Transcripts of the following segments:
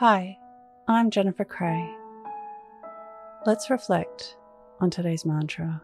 Hi, I'm Jennifer Cray. Let's reflect on today's mantra.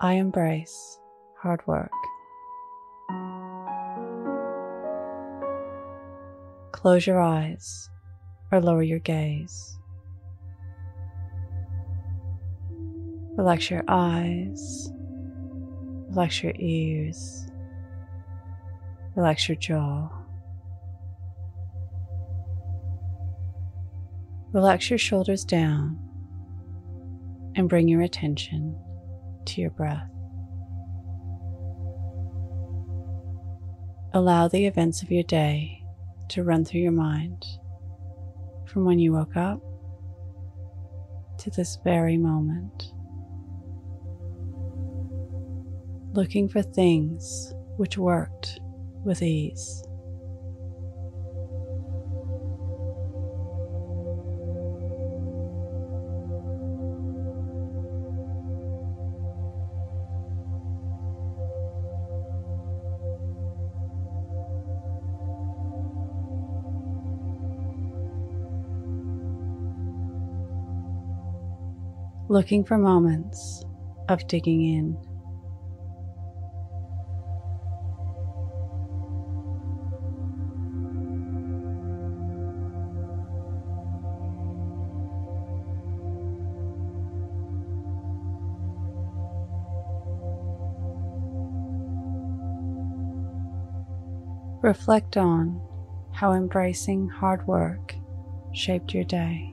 I embrace hard work. Close your eyes or lower your gaze. Relax your eyes, relax your ears, relax your jaw. Relax your shoulders down and bring your attention to your breath. Allow the events of your day to run through your mind from when you woke up to this very moment. Looking for things which worked with ease. Looking for moments of digging in. Reflect on how embracing hard work shaped your day.